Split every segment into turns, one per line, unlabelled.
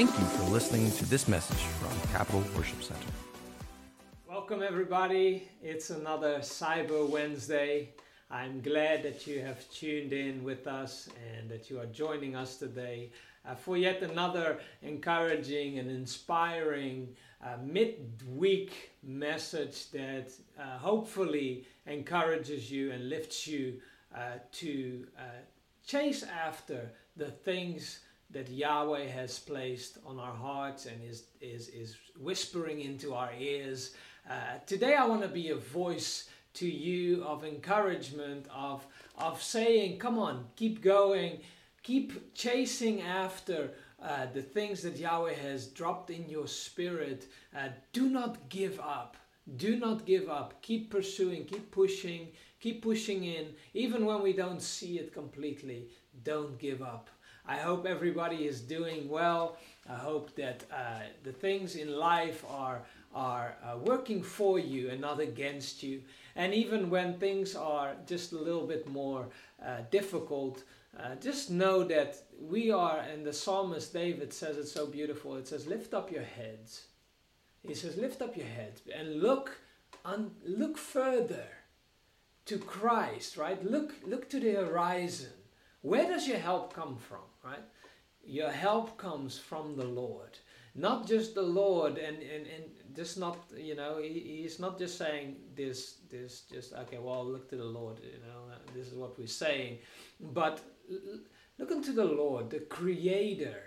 Thank you for listening to this message from Capital Worship Center.
Welcome, everybody. It's another Cyber Wednesday. I'm glad that you have tuned in with us and that you are joining us today uh, for yet another encouraging and inspiring uh, midweek message that uh, hopefully encourages you and lifts you uh, to uh, chase after the things that Yahweh has placed on our hearts and is, is, is whispering into our ears. Uh, today, I want to be a voice to you of encouragement, of, of saying, Come on, keep going, keep chasing after uh, the things that Yahweh has dropped in your spirit. Uh, do not give up. Do not give up. Keep pursuing, keep pushing, keep pushing in, even when we don't see it completely. Don't give up. I hope everybody is doing well. I hope that uh, the things in life are are uh, working for you and not against you. And even when things are just a little bit more uh, difficult, uh, just know that we are, and the psalmist David says it so beautiful. It says, "Lift up your heads." He says, "Lift up your heads and look, un- look further to Christ." Right? Look, look to the horizon. Where does your help come from? Right? Your help comes from the Lord. Not just the Lord and, and, and just not you know he, he's not just saying this this just okay well look to the Lord you know uh, this is what we're saying. But look unto the Lord the creator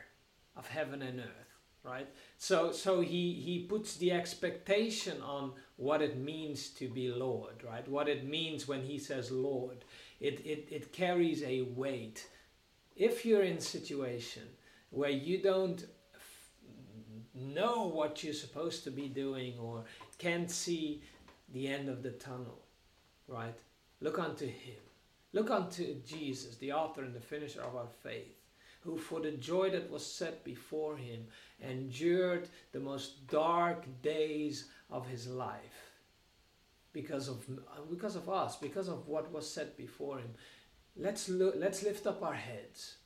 of heaven and earth right? So so he he puts the expectation on what it means to be Lord right? What it means when he says Lord. It it, it carries a weight if you're in a situation where you don't know what you're supposed to be doing or can't see the end of the tunnel, right? Look unto Him. Look unto Jesus, the author and the finisher of our faith, who for the joy that was set before Him endured the most dark days of His life because of, because of us, because of what was set before Him. Let's, look, let's lift up our heads.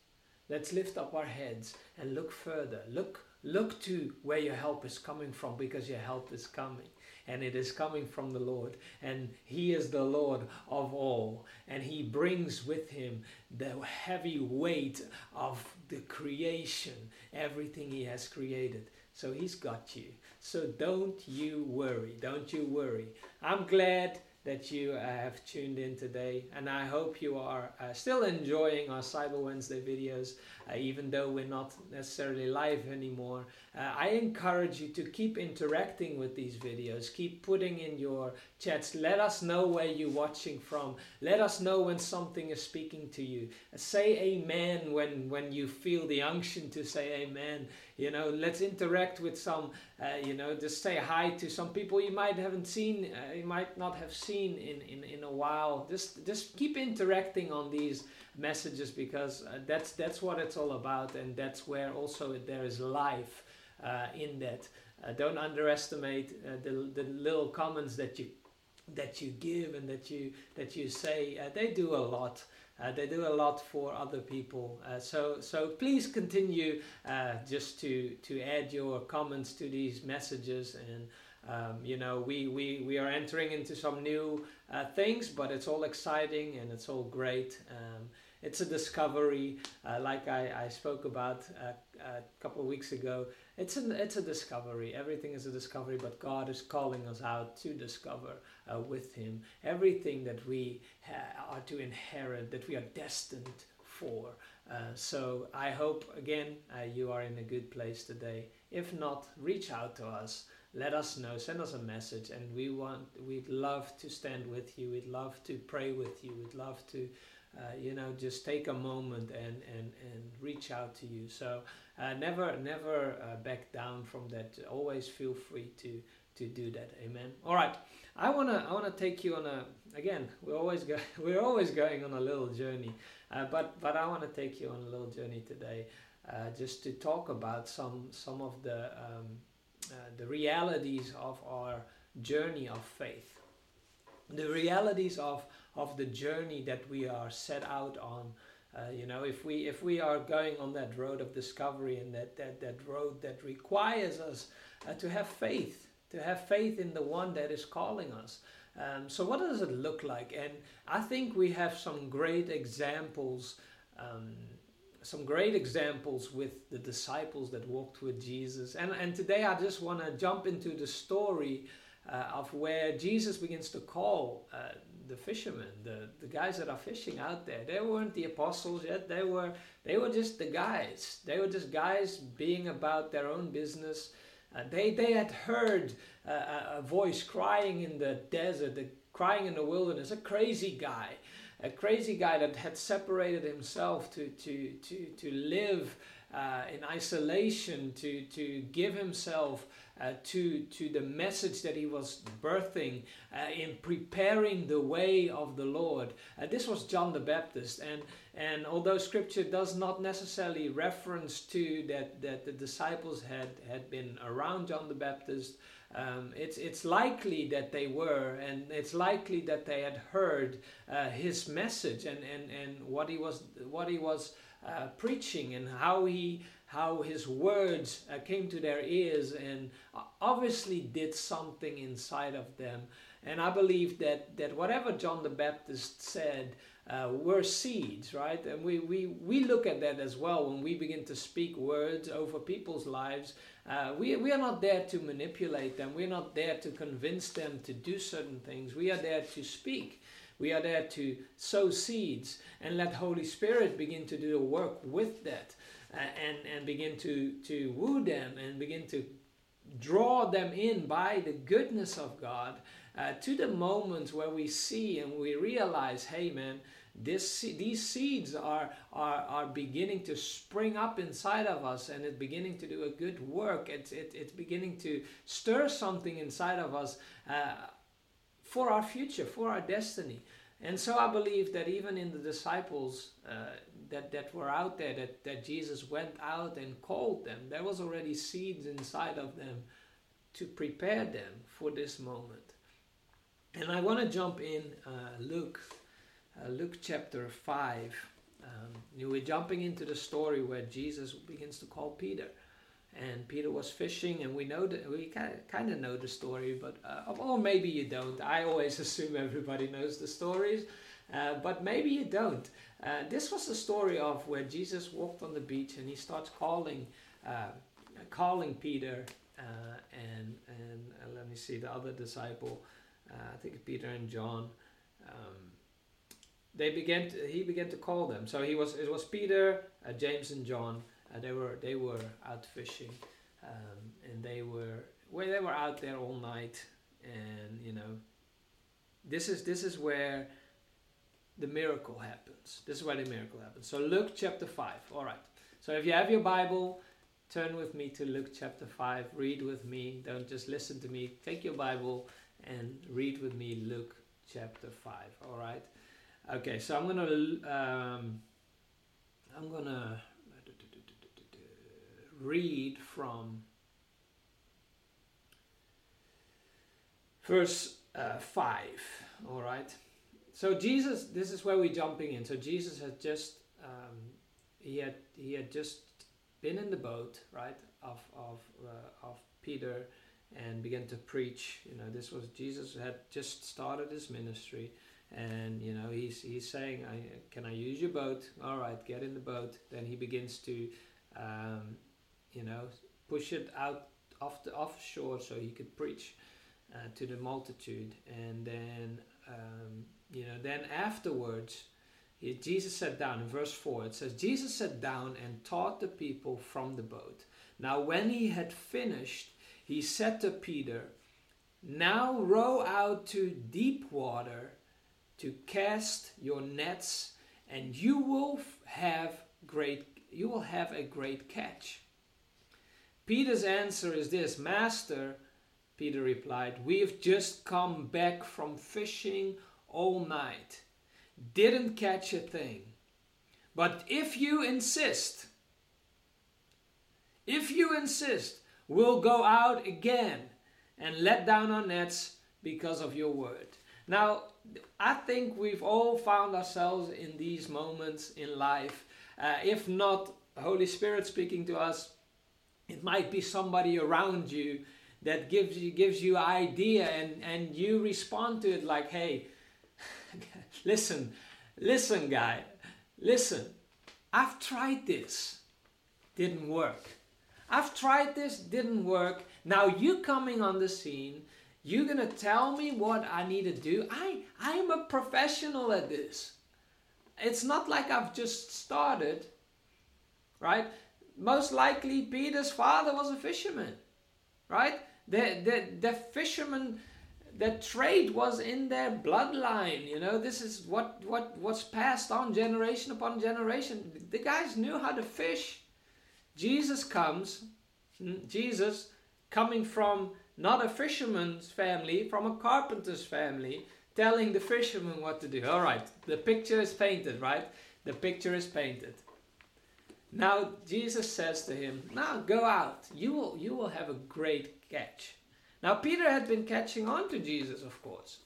Let's lift up our heads and look further. Look Look to where your help is coming from because your help is coming and it is coming from the Lord. And He is the Lord of all. And He brings with Him the heavy weight of the creation, everything He has created. So He's got you. So don't you worry. Don't you worry. I'm glad that you uh, have tuned in today. And I hope you are uh, still enjoying our Cyber Wednesday videos, uh, even though we're not necessarily live anymore. Uh, I encourage you to keep interacting with these videos, keep putting in your chats. Let us know where you're watching from. Let us know when something is speaking to you. Say amen when, when you feel the unction to say amen. You know, let's interact with some, uh, you know, just say hi to some people you might haven't seen, uh, you might not have seen in, in, in a while. Just, just keep interacting on these messages because uh, that's, that's what it's all about. And that's where also there is life uh, in that. Uh, don't underestimate uh, the, the little comments that you that you give and that you that you say uh, they do a lot uh, they do a lot for other people. Uh, so so please continue uh, just to to add your comments to these messages and. Um, you know, we, we, we are entering into some new uh, things, but it's all exciting and it's all great. Um, it's a discovery, uh, like I, I spoke about uh, a couple of weeks ago. It's, an, it's a discovery. Everything is a discovery, but God is calling us out to discover uh, with Him everything that we ha- are to inherit, that we are destined for. Uh, so I hope again uh, you are in a good place today. If not, reach out to us. Let us know. Send us a message, and we want. We'd love to stand with you. We'd love to pray with you. We'd love to, uh, you know, just take a moment and and and reach out to you. So uh, never never uh, back down from that. Always feel free to to do that. Amen. All right. I wanna I wanna take you on a again. We're always go, we're always going on a little journey, uh, but but I want to take you on a little journey today, uh, just to talk about some some of the um, the realities of our journey of faith, the realities of of the journey that we are set out on Uh, you know, if we if we are going on that road of discovery and that that, that road that requires us uh, to have faith, to have faith in the one that is calling us. Um, so what does it look like? And I think we have some great examples, um, some great examples with the disciples that walked with Jesus. And and today I just want to jump into the story uh, of where Jesus begins to call uh, the fishermen, the, the guys that are fishing out there. They weren't the apostles yet. They were they were just the guys. They were just guys being about their own business. Uh, they they had heard uh, a voice crying in the desert, the, crying in the wilderness. A crazy guy, a crazy guy that had separated himself to to to to live uh, in isolation, to to give himself uh, to, to the message that he was birthing uh, in preparing the way of the Lord. Uh, this was John the Baptist, and, and although scripture does not necessarily reference to that, that the disciples had, had been around John the Baptist, um, it's, it's likely that they were, and it's likely that they had heard uh, his message and, and, and what he was, what he was uh, preaching and how he how his words uh, came to their ears and obviously did something inside of them. And I believe that, that whatever John the Baptist said uh, were seeds, right? And we, we, we look at that as well when we begin to speak words over people's lives. Uh, we, we are not there to manipulate them, we're not there to convince them to do certain things. We are there to speak. We are there to sow seeds and let Holy Spirit begin to do the work with that and, and begin to, to woo them and begin to draw them in by the goodness of God uh, to the moments where we see and we realize, hey man, this these seeds are, are are beginning to spring up inside of us and it's beginning to do a good work. It's it, it's beginning to stir something inside of us uh, for our future for our destiny. And so i believe that even in the disciples uh, that, that were out there that, that Jesus went out and called them. There was already seeds inside of them to prepare them for this moment. And I want to jump in uh, Luke, uh, Luke chapter 5. Um, we're jumping into the story where Jesus begins to call Peter. And Peter was fishing, and we know that we kind of know the story, but uh, or maybe you don't. I always assume everybody knows the stories, uh, but maybe you don't. Uh, this was the story of where Jesus walked on the beach and he starts calling, uh, calling Peter uh, and and let me see the other disciple, uh, I think Peter and John. Um, they began. To, he began to call them. So he was. It was Peter, James, and John. they were they were out fishing, um, and they were well, they were out there all night, and you know. This is this is where the miracle happens. This is where the miracle happens. So, Luke chapter 5. All right. So, if you have your Bible, turn with me to Luke chapter 5. Read with me. Don't just listen to me. Take your Bible and read with me Luke chapter 5. All right. Okay, so I'm going to. Um, I'm going to read from verse uh, 5. All right. So Jesus, this is where we're jumping in. So Jesus had just um, he had he had just been in the boat, right, of of uh, of Peter, and began to preach. You know, this was Jesus had just started his ministry, and you know he's he's saying, I, "Can I use your boat?" All right, get in the boat. Then he begins to, um, you know, push it out off the offshore so he could preach uh, to the multitude, and then. Um, you know, then afterwards, Jesus sat down in verse 4. It says, Jesus sat down and taught the people from the boat. Now, when he had finished, he said to Peter, Now row out to deep water to cast your nets, and you will have great you will have a great catch. Peter's answer is this, Master, Peter replied, We've just come back from fishing all night. Didn't catch a thing. But if you insist, if you insist, we'll go out again and let down our nets because of your word. Now, I think we've all found ourselves in these moments in life. Uh, if not Holy Spirit speaking to us, it might be somebody around you that gives you gives you idea and and you respond to it like, "Hey, listen, listen, guy, listen. I've tried this, didn't work. I've tried this, didn't work. Now you coming on the scene." You're gonna tell me what I need to do? I I'm a professional at this. It's not like I've just started, right? Most likely Peter's father was a fisherman, right? The the the fisherman the trade was in their bloodline you know this is what what was passed on generation upon generation the guys knew how to fish jesus comes hmm, jesus coming from not a fisherman's family, from a carpenter's family, telling the fisherman what to do. All right, the picture is painted, right? The picture is painted. Now Jesus says to him, "Now go out. You will you will have a great catch." Now Peter had been catching on to Jesus, of course.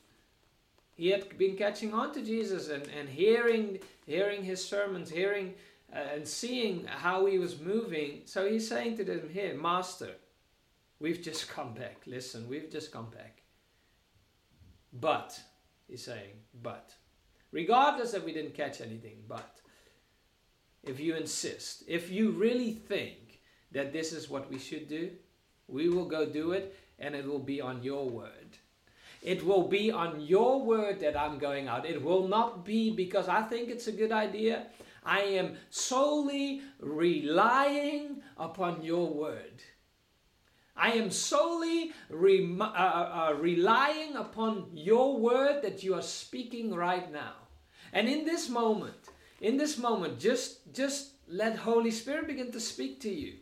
He had been catching on to Jesus and, and hearing hearing his sermons, hearing uh, and seeing how he was moving. So he's saying to them, "Here, Master, We've just come back. Listen, we've just come back. But, he's saying, but. Regardless that we didn't catch anything, but. If you insist, if you really think that this is what we should do, we will go do it and it will be on your word. It will be on your word that I'm going out. It will not be because I think it's a good idea. I am solely relying upon your word. I am solely uh, uh, uh, relying upon your word that you are speaking right now. And in this moment, in this moment, just, just let Holy Spirit begin to speak to you.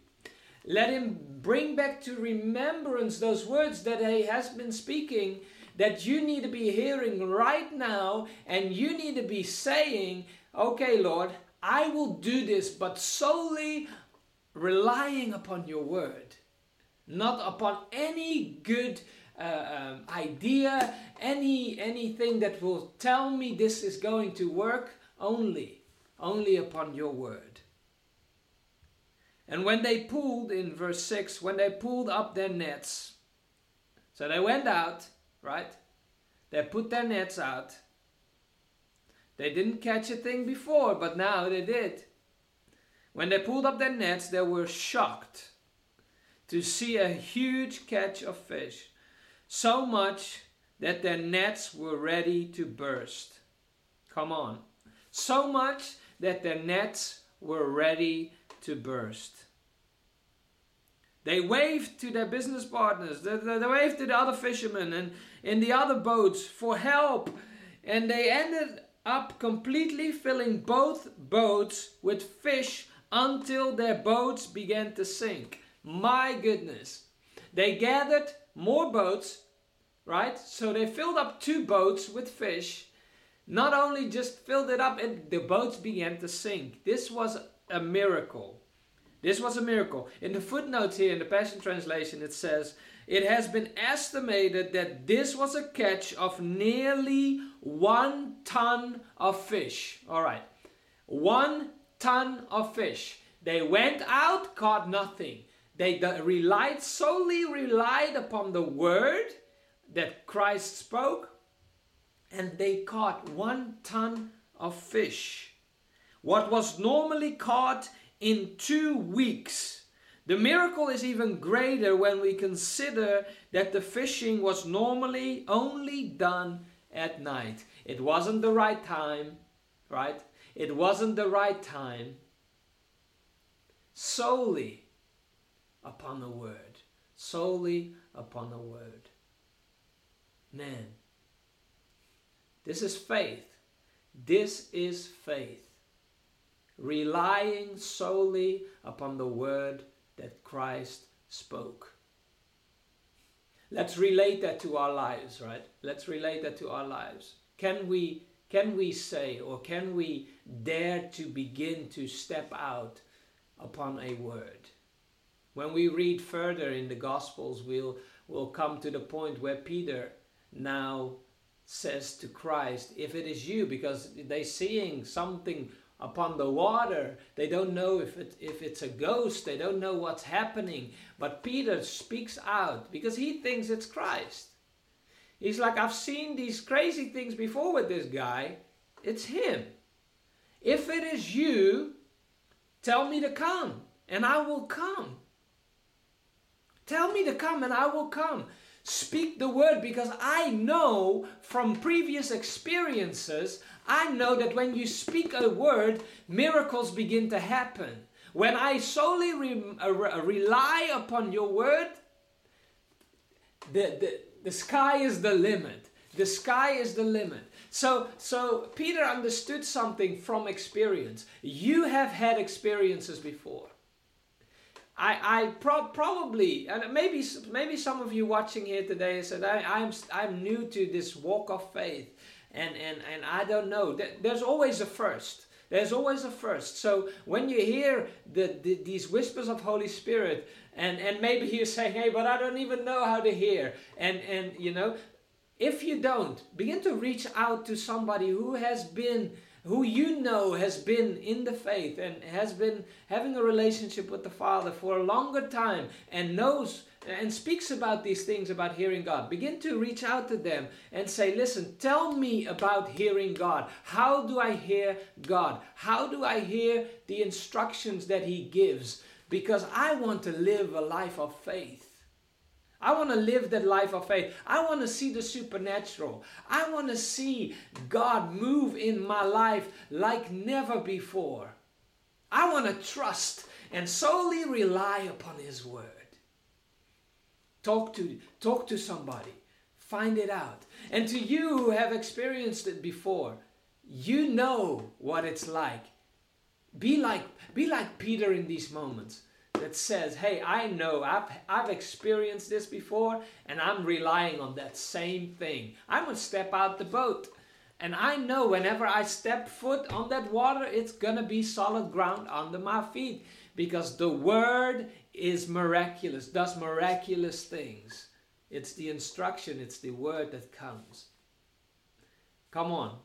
Let him bring back to remembrance those words that he has been speaking that you need to be hearing right now and you need to be saying, okay, Lord, I will do this, but solely relying upon your word not upon any good uh, um, idea, any anything that will tell me this is going to work, only, only upon your word. And when they pulled, in verse 6, when they pulled up their nets, so they went out, right? They put their nets out. They didn't catch a thing before, but now they did. When they pulled up their nets, they were shocked to see a huge catch of fish, so much that their nets were ready to burst. Come on. So much that their nets were ready to burst. They waved to their business partners, they, they, waved to the other fishermen and in the other boats for help, and they ended up completely filling both boats with fish until their boats began to sink. My goodness. They gathered more boats, right? So they filled up two boats with fish. Not only just filled it up, and the boats began to sink. This was a miracle. This was a miracle. In the footnotes here in the Passion Translation, it says, It has been estimated that this was a catch of nearly one ton of fish. All right, one ton of fish. They went out, caught nothing. They relied solely relied upon the word that Christ spoke, and they caught one ton of fish. What was normally caught in two weeks. The miracle is even greater when we consider that the fishing was normally only done at night. It wasn't the right time, right? It wasn't the right time. Solely upon the word, solely upon the word. Man, this is faith. This is faith. Relying solely upon the word that Christ spoke. Let's relate that to our lives, right? Let's relate that to our lives. Can we can we say or can we dare to begin to step out upon a word? When we read further in the Gospels, we'll, we'll come to the point where Peter now says to Christ, If it is you, because they're seeing something upon the water. They don't know if, it, if it's a ghost, they don't know what's happening. But Peter speaks out because he thinks it's Christ. He's like, I've seen these crazy things before with this guy. It's him. If it is you, tell me to come, and I will come. Tell me to come, and I will come. Speak the word because I know from previous experiences, I know that when you speak a word, miracles begin to happen. When I solely re- uh, rely upon your word, the, the, the sky is the limit. The sky is the limit. So, so Peter understood something from experience. You have had experiences before. I, I pro- probably, and maybe, maybe some of you watching here today said, I, I'm, I'm new to this walk of faith, and, and, and I don't know. There's always a first. There's always a first. So when you hear the, the, these whispers of Holy Spirit, and, and maybe you're saying, hey, but I don't even know how to hear, and, and you know, if you don't, begin to reach out to somebody who has been, who you know has been in the faith and has been having a relationship with the Father for a longer time and knows and speaks about these things about hearing God. Begin to reach out to them and say, Listen, tell me about hearing God. How do I hear God? How do I hear the instructions that He gives? Because I want to live a life of faith. I want to live that life of faith. I want to see the supernatural. I want to see God move in my life like never before. I want to trust and solely rely upon His Word. Talk to, talk to somebody. Find it out. And to you who have experienced it before, you know what it's like. Be like, be like Peter in these moments that says, hey, I know I've, I've experienced this before and I'm relying on that same thing. I'm going to step out the boat. And I know whenever I step foot on that water, it's going to be solid ground under my feet because the word is miraculous, does miraculous things. It's the instruction, it's the word that comes. Come on.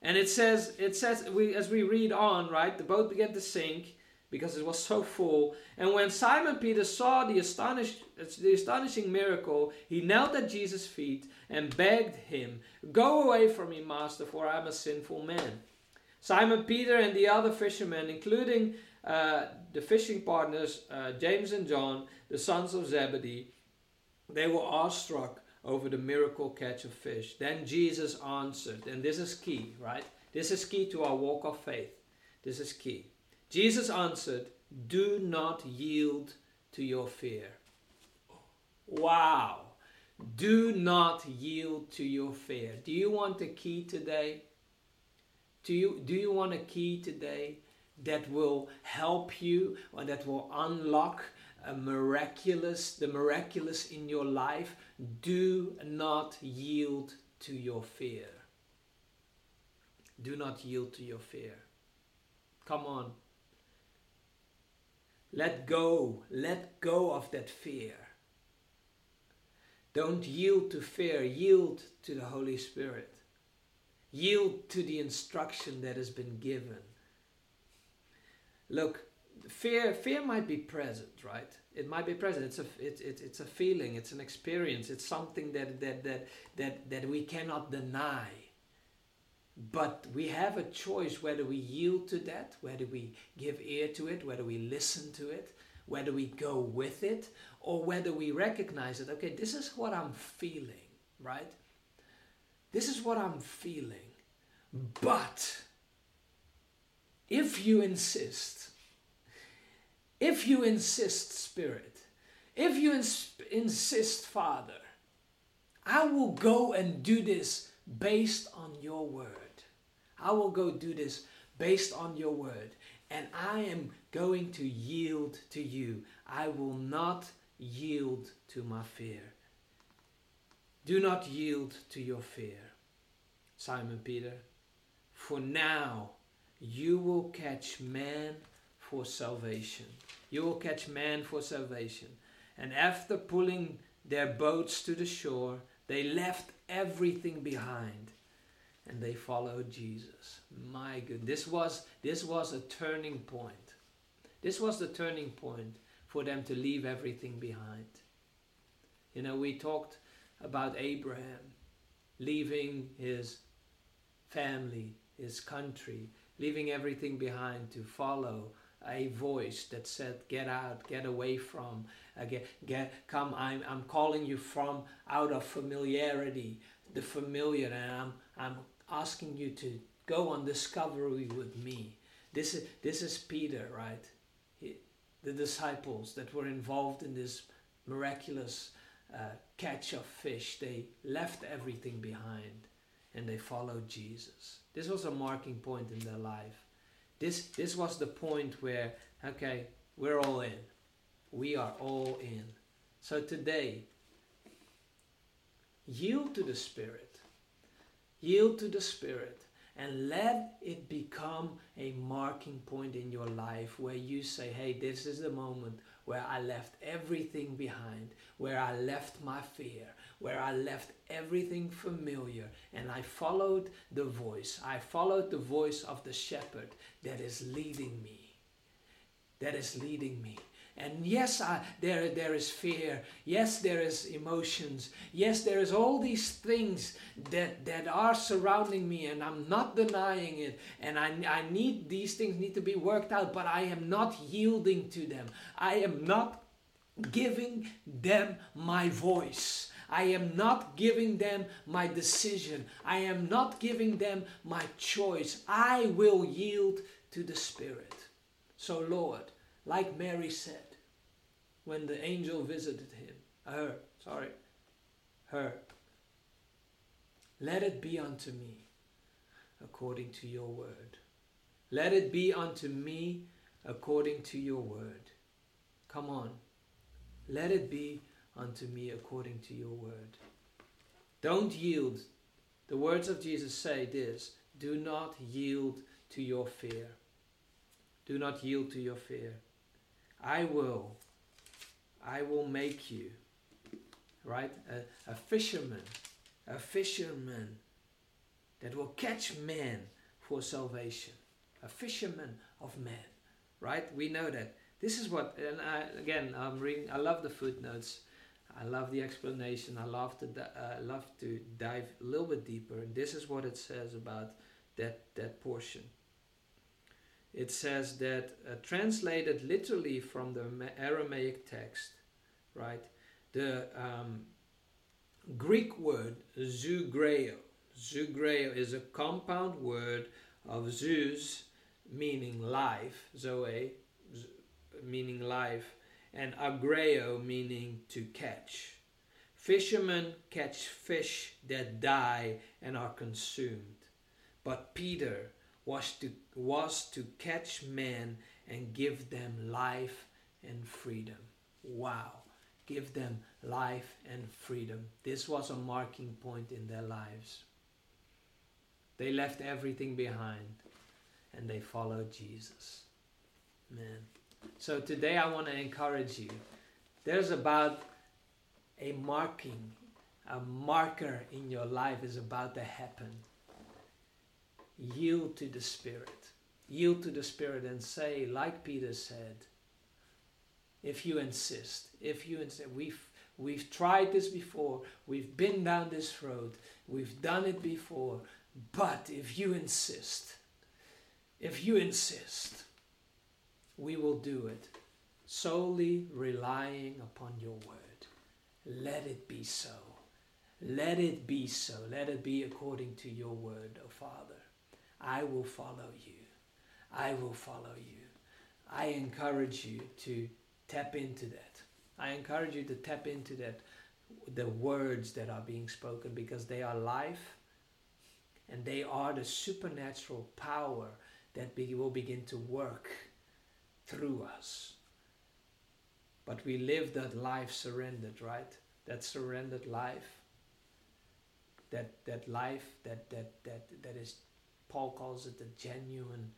And it says, it says, we, as we read on, right, the boat began to sink because it was so full. And when Simon Peter saw the, astonish, the astonishing miracle, he knelt at Jesus' feet and begged him, Go away from me, Master, for I am a sinful man. Simon Peter and the other fishermen, including uh, the fishing partners, uh, James and John, the sons of Zebedee, they were awestruck over the miracle catch of fish. Then Jesus answered, and this is key, right? This is key to our walk of faith. This is key. Jesus answered, Do not yield to your fear. Wow. Do not yield to your fear. Do you want a key today? Do you, do you want a key today that will help you or that will unlock a miraculous, the miraculous in your life? Do not yield to your fear. Do not yield to your fear. Come on. Let go, let go of that fear. Don't yield to fear, yield to the Holy Spirit. Yield to the instruction that has been given. Look, fear fear might be present, right? It might be present. It's a it, it, it's a feeling, it's an experience, it's something that that that that, that we cannot deny. But we have a choice whether we yield to that, whether we give ear to it, whether we listen to it, whether we go with it, or whether we recognize that, okay, this is what I'm feeling, right? This is what I'm feeling. But if you insist, if you insist, Spirit, if you ins- insist, Father, I will go and do this based on your word. I will go do this based on your word. And I am going to yield to you. I will not yield to my fear. Do not yield to your fear, Simon Peter, for now you will catch man for salvation. You will catch man for salvation. And after pulling their boats to the shore, They left everything behind and they followed Jesus. My good, this was this was a turning point. This was the turning point for them to leave everything behind. You know, we talked about Abraham leaving his family, his country, leaving everything behind to follow a voice that said, "Get out, get away from, uh, get, get, come. I'm, I'm calling you from out of familiarity, the familiar, and I'm, I'm asking you to go on discovery with me." This is this is Peter, right? He, the disciples that were involved in this miraculous uh, catch of fish. They left everything behind and they followed Jesus. This was a marking point in their life. This, this was the point where, okay, we're all in. We are all in. So today, yield to the Spirit. Yield to the Spirit and let it become a marking point in your life where you say, hey, this is the moment where I left everything behind, where I left my fear, where I left everything familiar, and I followed the voice. I followed the voice of the shepherd that is leading me. That is leading me. And yes, I, there, there is fear. Yes, there is emotions. Yes, there is all these things that, that are surrounding me and I'm not denying it. And I, I need, these things need to be worked out, but I am not yielding to them. I am not giving them my voice. I am not giving them my decision. I am not giving them my choice. I will yield to the Spirit. So, Lord, like Mary said when the angel visited him, her, sorry, her. Let it be unto me according to your word. Let it be unto me according to your word. Come on. Let it be unto me according to your word. Don't yield. The words of Jesus say this do not yield to your fear. Do not yield to your fear. I will, I will make you, right? A, a fisherman, a fisherman that will catch men for salvation. A fisherman of men, right? We know that. This is what, and I, again, I'm reading, I love the footnotes. I love the explanation. I love to, uh, love to dive a little bit deeper. And this is what it says about that, that portion it says that uh, translated literally from the Aramaic text, right? The um, Greek word zoograeo. Zoograeo is a compound word of zoos, meaning life, zoe, meaning life, and agreo, meaning to catch. Fishermen catch fish that die and are consumed. But Peter, was to, was to catch men and give them life and freedom. Wow. Give them life and freedom. This was a marking point in their lives. They left everything behind and they followed Jesus. Man. So today I want to encourage you. There's about a marking, a marker in your life is about to happen yield to the Spirit. Yield to the Spirit and say, like Peter said, if you insist, if you insist, we've we've tried this before, we've been down this road, we've done it before, but if you insist, if you insist, we will do it solely relying upon your word. Let it be so. Let it be so. Let it be according to your word, O Father. I will follow you. I will follow you. I encourage you to tap into that. I encourage you to tap into that, the words that are being spoken, because they are life and they are the supernatural power that be, will begin to work through us. But we live that life surrendered, right? That surrendered life. That that life that that that that is Paul calls it the genuine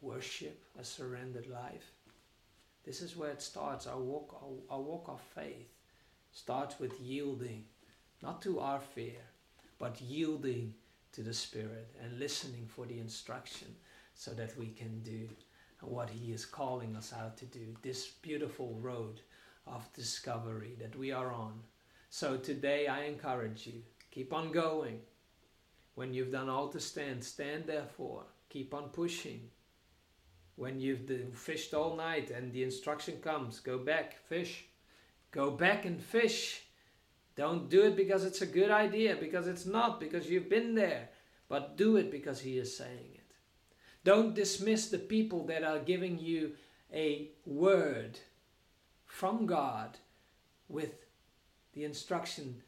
worship, a surrendered life. This is where it starts. Our walk, our, our walk of faith starts with yielding not to our fear, but yielding to the Spirit and listening for the instruction so that we can do what He is calling us out to do. This beautiful road of discovery that we are on. So today I encourage you keep on going. When you've done all to stand, stand therefore. Keep on pushing. When you've fished all night and the instruction comes, go back, fish. Go back and fish. Don't do it because it's a good idea, because it's not, because you've been there. But do it because He is saying it. Don't dismiss the people that are giving you a word from God with the instruction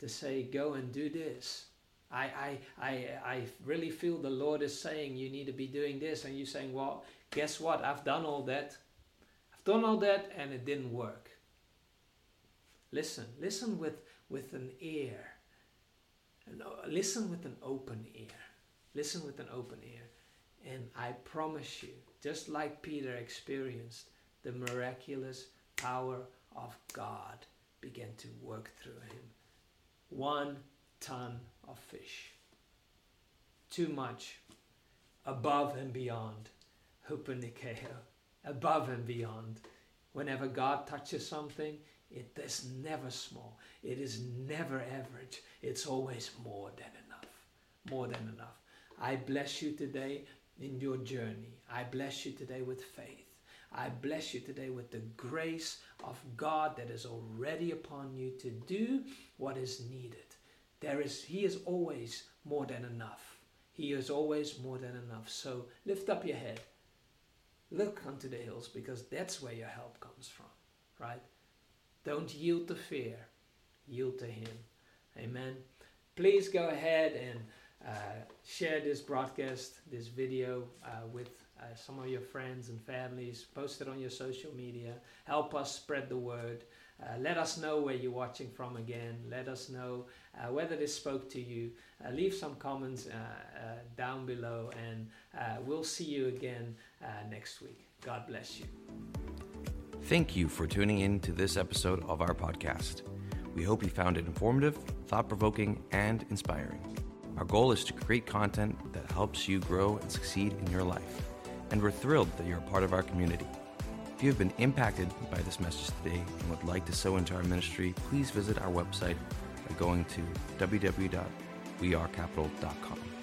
to say, go and do this. I, I, I, I really feel the Lord is saying you need to be doing this. And you're saying, well, guess what? I've done all that. I've done all that and it didn't work. Listen, listen with, with an ear. Listen with an open ear. Listen with an open ear. And I promise you, just like Peter experienced the miraculous power of God began to work through him. One ton of fish. Too much. Above and beyond. Hupanikeo. Above and beyond. Whenever God touches something, it is never small. It is never average. It's always more than enough. More than enough. I bless you today in your journey. I bless you today with faith. I bless you today with the grace of God that is already upon you to do what is needed. There is He is always more than enough. He is always more than enough. So lift up your head. Look unto the hills because that's where your help comes from, right? Don't yield to fear, yield to Him. Amen. Please go ahead and uh, share this broadcast, this video uh, with uh, some of your friends and families. Post it on your social media. Help us spread the word. Uh, let us know where you're watching from again. Let us know uh, whether this spoke to you. Uh, leave some comments down below, and we'll see you again next week. God bless you.
Thank you for tuning in to this episode of our podcast. We hope you found it informative, thought provoking, and inspiring. Our goal is to create content that helps you grow and succeed in your life, and we're thrilled that you're a part of our community. You have been impacted by this message today and would like to sow into our ministry, please visit our website by going to www.wearecapital.com.